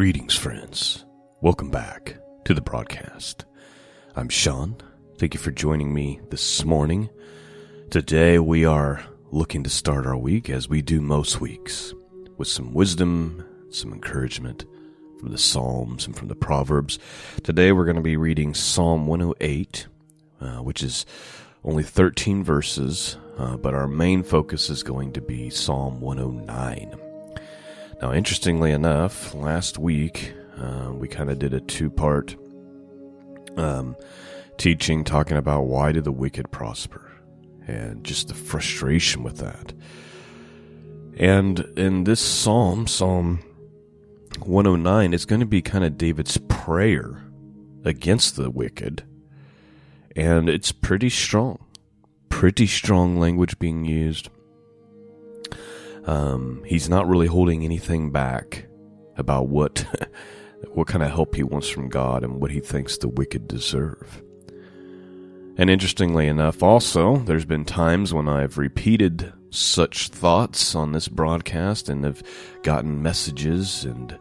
Greetings, friends. Welcome back to the broadcast. I'm Shawn. Thank you for joining me this morning. Today we are looking to start our week as we do most weeks with some wisdom, some encouragement from the Psalms and from the Proverbs. Today we're going to be reading Psalm 108, uh, which is only 13 verses, uh, but our main focus is going to be Psalm 109. Now, interestingly enough, last week uh, we kind of did a two part um, teaching talking about why do the wicked prosper and just the frustration with that. And in this psalm, Psalm 109, it's going to be kind of David's prayer against the wicked. And it's pretty strong. Pretty strong language being used. Um, he's not really holding anything back about what what kind of help he wants from God and what he thinks the wicked deserve. And interestingly enough, also, there's been times when I've repeated such thoughts on this broadcast and have gotten messages and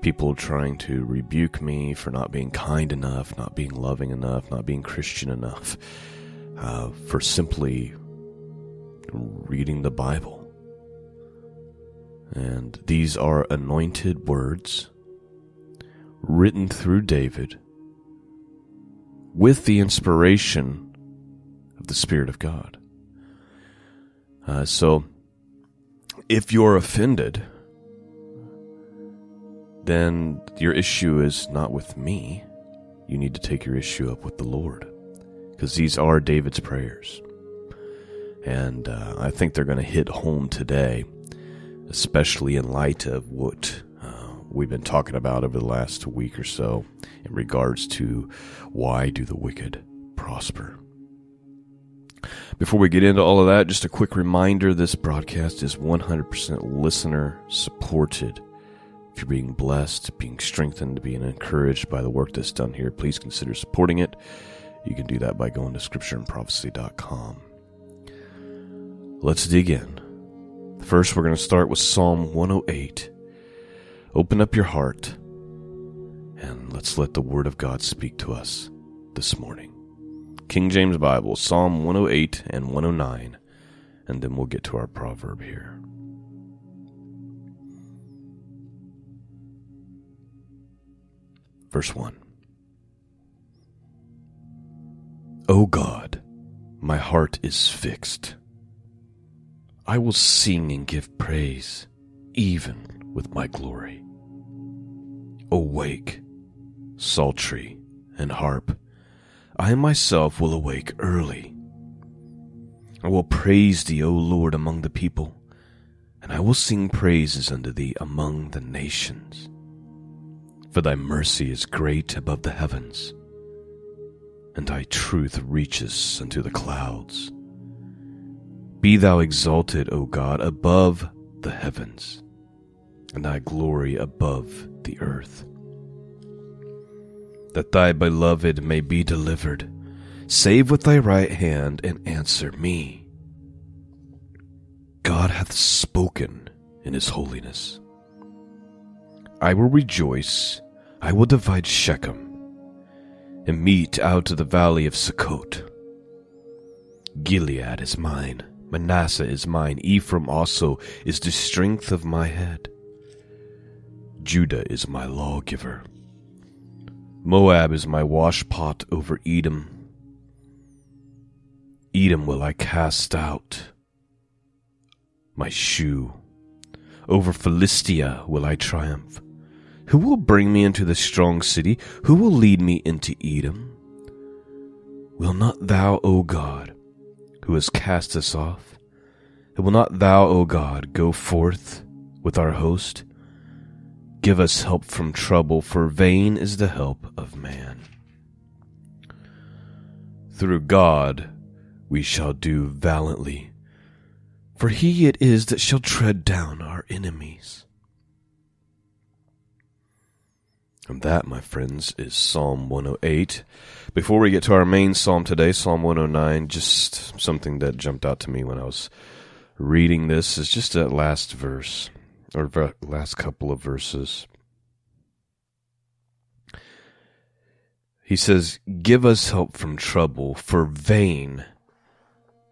people trying to rebuke me for not being kind enough, not being loving enough, not being Christian enough, uh, for simply reading the Bible. And these are anointed words written through David with the inspiration of the Spirit of God. Uh, so, if you're offended, then your issue is not with me. You need to take your issue up with the Lord. Because these are David's prayers. And uh, I think they're going to hit home today especially in light of what uh, we've been talking about over the last week or so in regards to why do the wicked prosper. Before we get into all of that, just a quick reminder this broadcast is 100% listener supported. If you're being blessed, being strengthened, being encouraged by the work that's done here, please consider supporting it. You can do that by going to scriptureandprophecy.com. Let's dig in. First, we're going to start with Psalm 108. Open up your heart and let's let the Word of God speak to us this morning. King James Bible, Psalm 108 and 109, and then we'll get to our proverb here. Verse 1 O God, my heart is fixed I will sing and give praise, even with my glory. Awake, psaltery and harp. I myself will awake early. I will praise thee, O Lord, among the people, and I will sing praises unto thee among the nations. For thy mercy is great above the heavens, and thy truth reaches unto the clouds. Be thou exalted, O God, above the heavens, and thy glory above the earth. That thy beloved may be delivered, save with thy right hand and answer me. God hath spoken in his holiness. I will rejoice, I will divide Shechem, and meet out of the valley of Sukkot. Gilead is mine Manasseh is mine, Ephraim also is the strength of my head. Judah is my lawgiver. Moab is my washpot over Edom. Edom will I cast out my shoe. Over Philistia will I triumph. Who will bring me into the strong city? Who will lead me into Edom? Will not thou, O God, who has cast us off? And will not thou, O God, go forth with our host? Give us help from trouble, for vain is the help of man. Through God we shall do valiantly, for he it is that shall tread down our enemies. And that, my friends, is Psalm 108. Before we get to our main psalm today, Psalm 109, just something that jumped out to me when I was reading this is just that last verse or ver- last couple of verses. He says, Give us help from trouble, for vain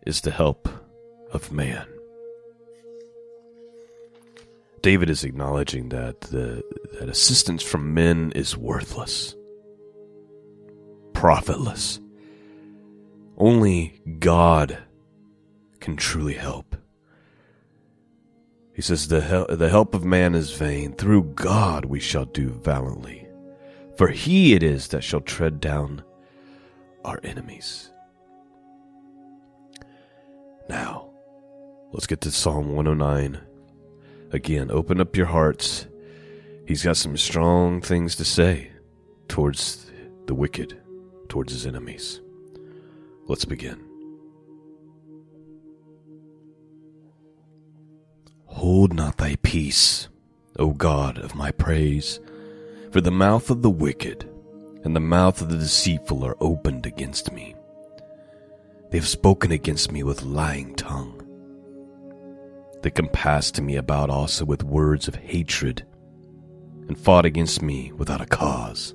is the help of man. David is acknowledging that the, that assistance from men is worthless profitless. Only God can truly help. He says, the, hel- the help of man is vain. Through God we shall do valiantly. For he it is that shall tread down our enemies. Now, let's get to Psalm 109. Again, open up your hearts. He's got some strong things to say towards the wicked, towards his enemies. Let's begin. Hold not thy peace, O God of my praise, for the mouth of the wicked and the mouth of the deceitful are opened against me. They have spoken against me with lying tongue. They compassed me about also with words of hatred, and fought against me without a cause.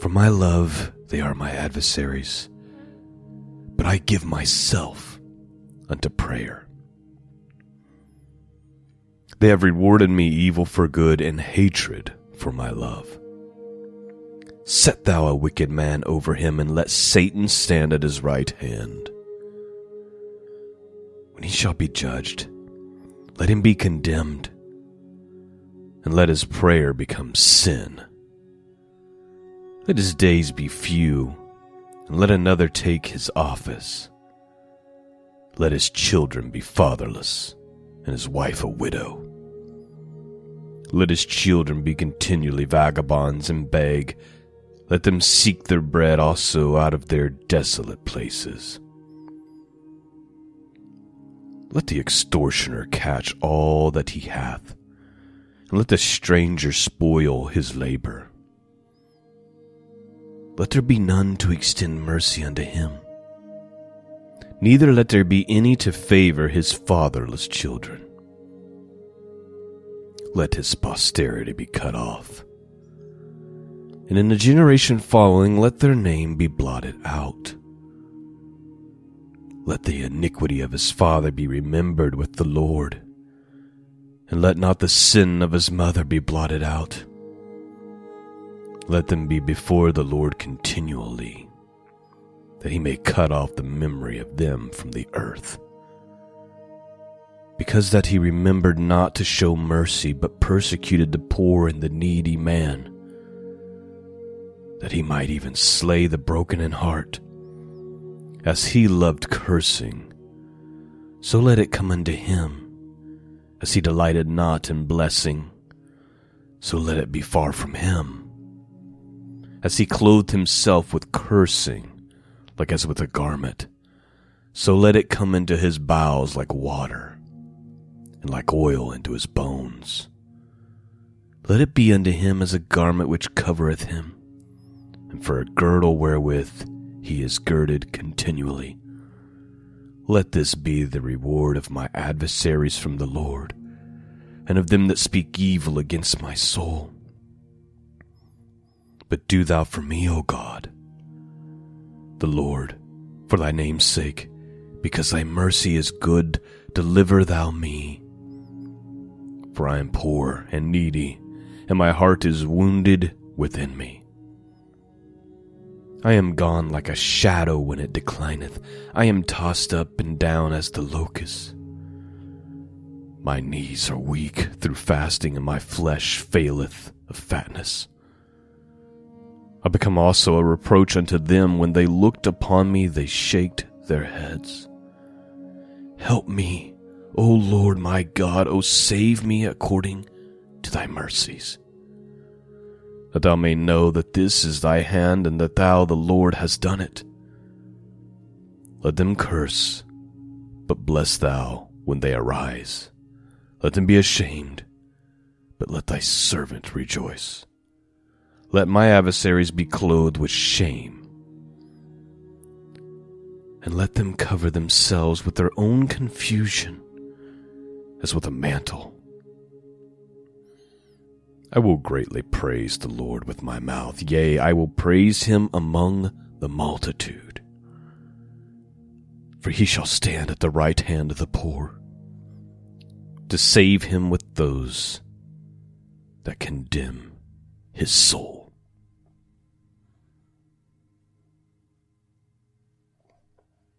For my love they are my adversaries, but I give myself unto prayer. They have rewarded me evil for good and hatred for my love. Set thou a wicked man over him, and let Satan stand at his right hand. When he shall be judged, let him be condemned, and let his prayer become sin. Let his days be few, and let another take his office. Let his children be fatherless, and his wife a widow. Let his children be continually vagabonds and beg. Let them seek their bread also out of their desolate places. Let the extortioner catch all that he hath, and let the stranger spoil his labor. Let there be none to extend mercy unto him, neither let there be any to favor his fatherless children. Let his posterity be cut off, and in the generation following let their name be blotted out. Let the iniquity of his father be remembered with the Lord, and let not the sin of his mother be blotted out. Let them be before the Lord continually, that he may cut off the memory of them from the earth. Because that he remembered not to show mercy, but persecuted the poor and the needy man, that he might even slay the broken in heart as he loved cursing, so let it come unto him. As he delighted not in blessing, so let it be far from him. As he clothed himself with cursing, like as with a garment, so let it come into his bowels like water, and like oil into his bones. Let it be unto him as a garment which covereth him, and for a girdle wherewith he is girded continually. Let this be the reward of my adversaries from the Lord, and of them that speak evil against my soul. But do thou for me, O God, the Lord, for thy name's sake, because thy mercy is good, deliver thou me. For I am poor and needy, and my heart is wounded within me. I am gone like a shadow when it declineth. I am tossed up and down as the locust. My knees are weak through fasting, and my flesh faileth of fatness. I become also a reproach unto them. When they looked upon me, they shaked their heads. Help me, O Lord my God, O save me according to thy mercies that thou may know that this is thy hand and that thou, the Lord, hast done it. Let them curse, but bless thou when they arise. Let them be ashamed, but let thy servant rejoice. Let my adversaries be clothed with shame, and let them cover themselves with their own confusion as with a mantle. I will greatly praise the Lord with my mouth. Yea, I will praise him among the multitude. For he shall stand at the right hand of the poor, to save him with those that condemn his soul.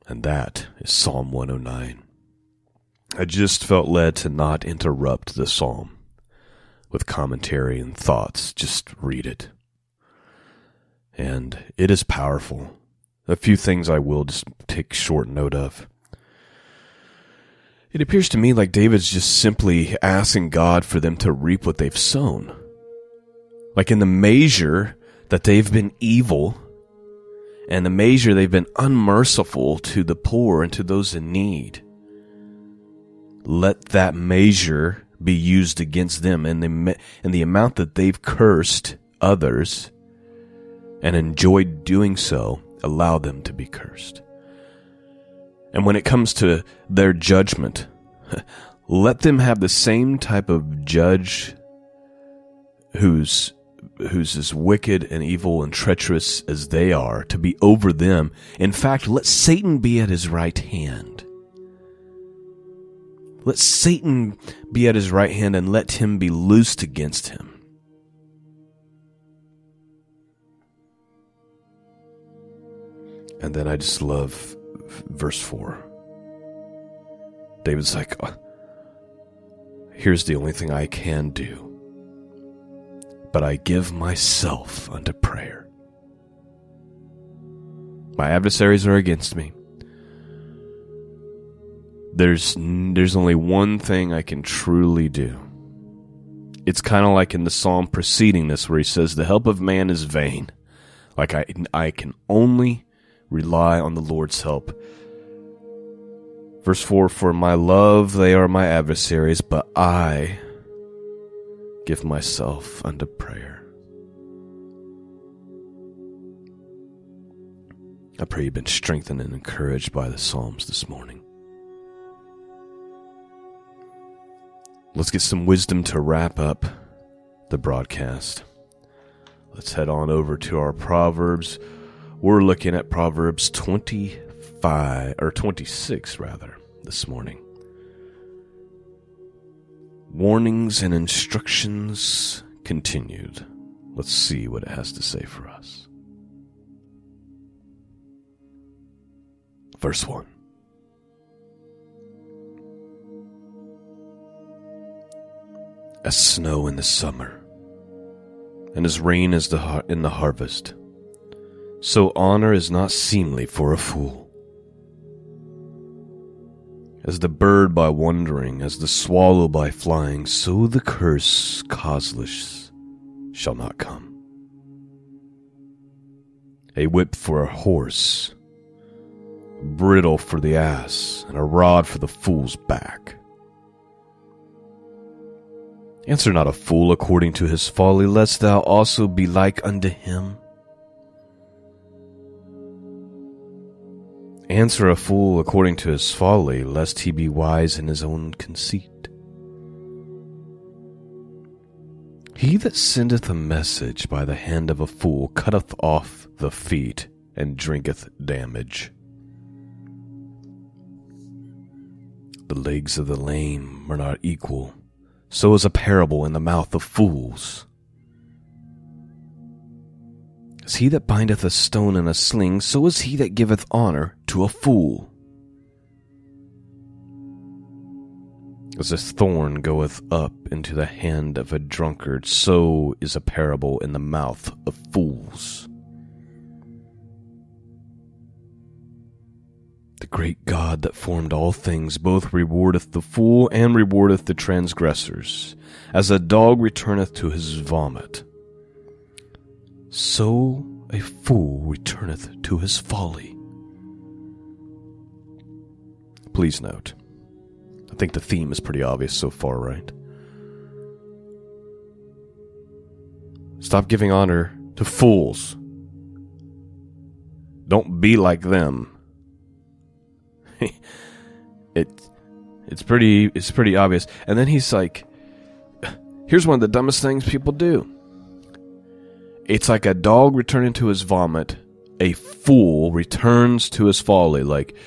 And that is Psalm 109. I just felt led to not interrupt the psalm with commentary and thoughts. Just read it. And it is powerful. A few things I will just take short note of. It appears to me like David's just simply asking God for them to reap what they've sown. Like in the measure that they've been evil and the measure they've been unmerciful to the poor and to those in need. Let that measure be used against them and the, and the amount that they've cursed others and enjoyed doing so, allow them to be cursed. And when it comes to their judgment, let them have the same type of judge who's who's as wicked and evil and treacherous as they are to be over them. In fact, let Satan be at his right hand. Let Satan be at his right hand and let him be loosed against him. And then I just love verse 4. David's like, uh, Here's the only thing I can do. But I give myself unto prayer. My adversaries are against me. There's there's only one thing I can truly do. It's kind of like in the psalm preceding this where he says the help of man is vain. Like I I can only rely on the Lord's help. Verse 4 For my love they are my adversaries, but I give myself unto prayer. I pray you've been strengthened and encouraged by the Psalms this morning. Let's get some wisdom to wrap up the broadcast. Let's head on over to our Proverbs we're looking at Proverbs 25, or 26 rather, this morning. Warnings and instructions continued. Let's see what it has to say for us. Verse 1. As snow in the summer, and as rain is the har- in the harvest so honor is not seemly for a fool. As the bird by wandering, as the swallow by flying, so the curse causeless shall not come. A whip for a horse, bridle for the ass, and a rod for the fool's back. Answer not a fool according to his folly, lest thou also be like unto him. Answer a fool according to his folly, lest he be wise in his own conceit. He that sendeth a message by the hand of a fool cutteth off the feet and drinketh damage. The legs of the lame are not equal, so is a parable in the mouth of fools. As he that bindeth a stone in a sling, so is he that giveth honor to a fool. As a thorn goeth up into the hand of a drunkard, so is a parable in the mouth of fools. The great God that formed all things both rewardeth the fool and rewardeth the transgressors, as a dog returneth to his vomit so a fool returneth to his folly. Please note, I think the theme is pretty obvious so far, right? Stop giving honor to fools. Don't be like them. it it's pretty it's pretty obvious. And then he's like Here's one of the dumbest things people do. It's like a dog returning to his vomit. A fool returns to his folly. Like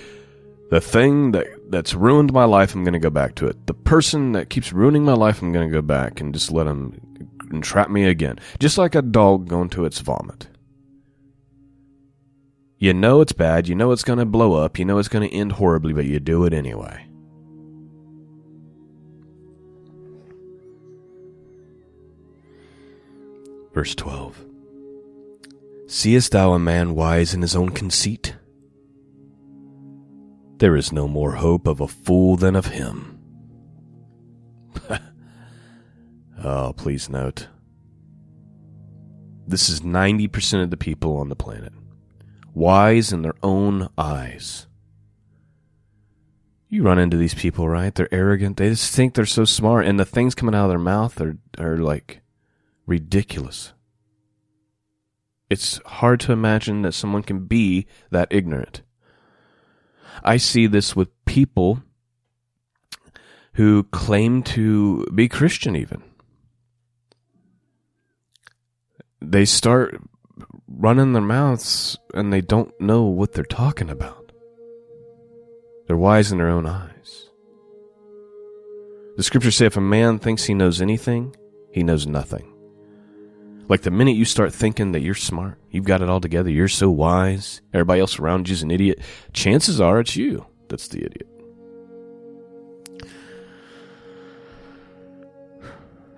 the thing that that's ruined my life, I'm going to go back to it. The person that keeps ruining my life, I'm going to go back and just let him entrap me again. Just like a dog going to its vomit. You know it's bad, you know it's going to blow up, you know it's going to end horribly, but you do it anyway. Verse 12 Seest thou a man wise in his own conceit? There is no more hope of a fool than of him. oh, please note. This is 90% of the people on the planet. Wise in their own eyes. You run into these people, right? They're arrogant. They just think they're so smart, and the things coming out of their mouth are, are like ridiculous. It's hard to imagine that someone can be that ignorant. I see this with people who claim to be Christian, even. They start running their mouths and they don't know what they're talking about. They're wise in their own eyes. The scriptures say if a man thinks he knows anything, he knows nothing. Like the minute you start thinking that you're smart, you've got it all together, you're so wise, everybody else around you's an idiot, chances are it's you that's the idiot.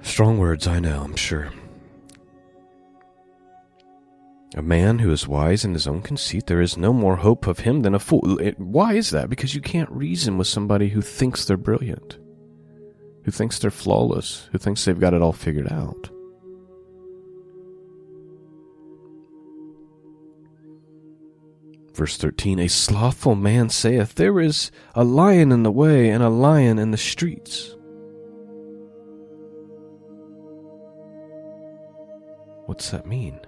Strong words, I know, I'm sure. A man who is wise in his own conceit, there is no more hope of him than a fool. Why is that? Because you can't reason with somebody who thinks they're brilliant, who thinks they're flawless, who thinks they've got it all figured out. Verse 13 A slothful man saith, There is a lion in the way, and a lion in the streets. What's that mean?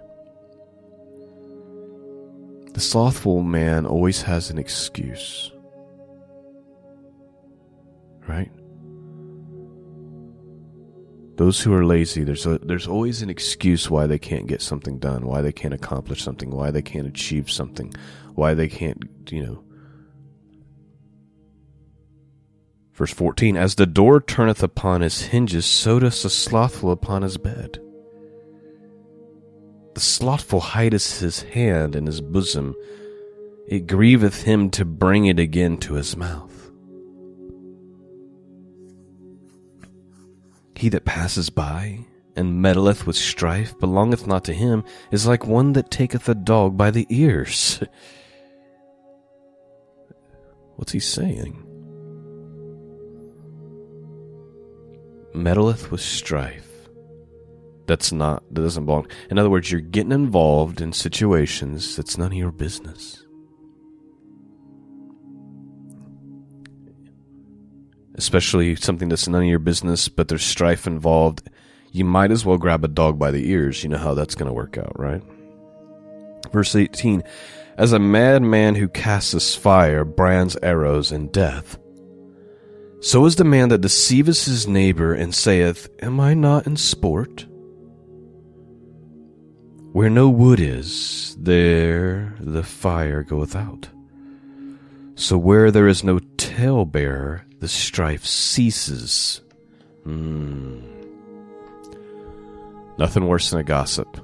The slothful man always has an excuse. Those who are lazy, there's a, there's always an excuse why they can't get something done, why they can't accomplish something, why they can't achieve something, why they can't, you know. Verse 14 As the door turneth upon his hinges, so doth the slothful upon his bed. The slothful hideth his hand in his bosom, it grieveth him to bring it again to his mouth. He that passes by and meddleth with strife belongeth not to him, is like one that taketh a dog by the ears. What's he saying? Meddleth with strife. That's not, that doesn't belong. In other words, you're getting involved in situations that's none of your business. Especially something that's none of your business, but there's strife involved, you might as well grab a dog by the ears. You know how that's going to work out, right? Verse 18 As a madman who casts fire, brands arrows, and death, so is the man that deceiveth his neighbor and saith, Am I not in sport? Where no wood is, there the fire goeth out. So where there is no talebearer, the strife ceases. Hmm. Nothing worse than a gossip.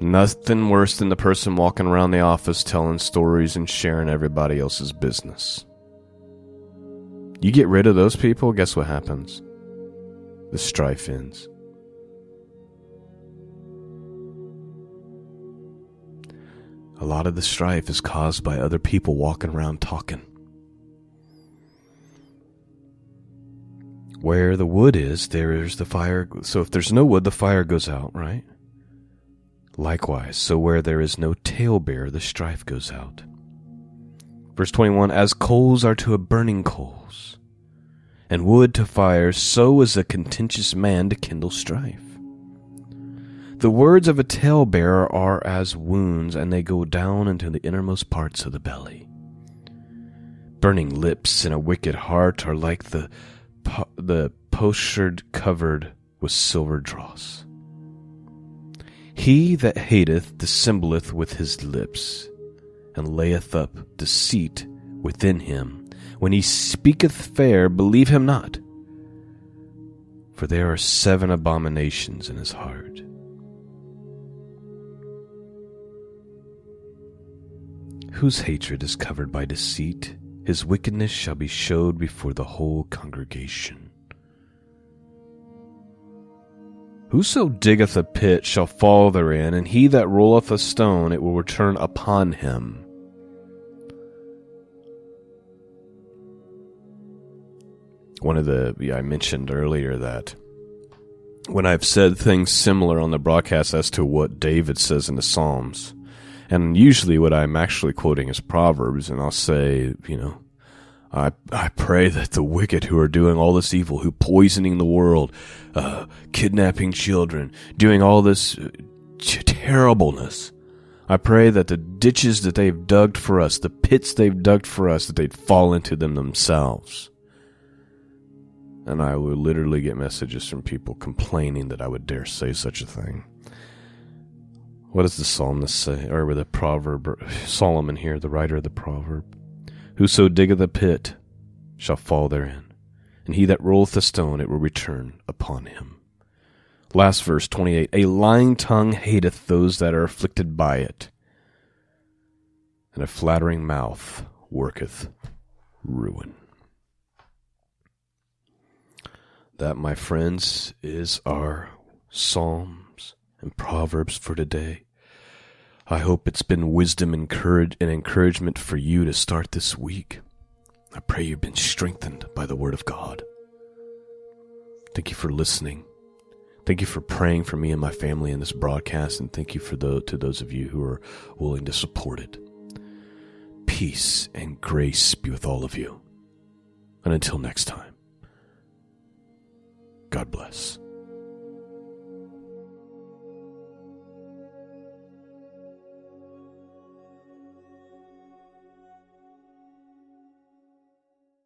Nothing worse than the person walking around the office telling stories and sharing everybody else's business. You get rid of those people, guess what happens? The strife ends. A lot of the strife is caused by other people walking around talking. Where the wood is, there is the fire. So if there's no wood, the fire goes out, right? Likewise, so where there is no talebearer, the strife goes out. Verse 21 As coals are to a burning coals, and wood to fire, so is a contentious man to kindle strife. The words of a talebearer are as wounds, and they go down into the innermost parts of the belly. Burning lips and a wicked heart are like the the potsherd covered with silver dross. He that hateth dissembleth with his lips, and layeth up deceit within him. When he speaketh fair, believe him not, for there are seven abominations in his heart. Whose hatred is covered by deceit, his wickedness shall be showed before the whole congregation. Whoso diggeth a pit shall fall therein, and he that rolleth a stone, it will return upon him. One of the, yeah, I mentioned earlier that when I've said things similar on the broadcast as to what David says in the Psalms, and usually what I'm actually quoting is Proverbs, and I'll say, you know, I, I pray that the wicked who are doing all this evil, who poisoning the world, uh, kidnapping children, doing all this uh, terribleness, I pray that the ditches that they've dug for us, the pits they've dug for us, that they'd fall into them themselves. And I would literally get messages from people complaining that I would dare say such a thing. What does the psalmist say, or the proverb, Solomon here, the writer of the proverb? Whoso diggeth a pit shall fall therein, and he that rolleth a stone, it will return upon him. Last verse 28 A lying tongue hateth those that are afflicted by it, and a flattering mouth worketh ruin. That, my friends, is our Psalms and Proverbs for today. I hope it's been wisdom and courage and encouragement for you to start this week. I pray you've been strengthened by the Word of God. Thank you for listening. Thank you for praying for me and my family in this broadcast, and thank you for the, to those of you who are willing to support it. Peace and grace be with all of you. And until next time. God bless.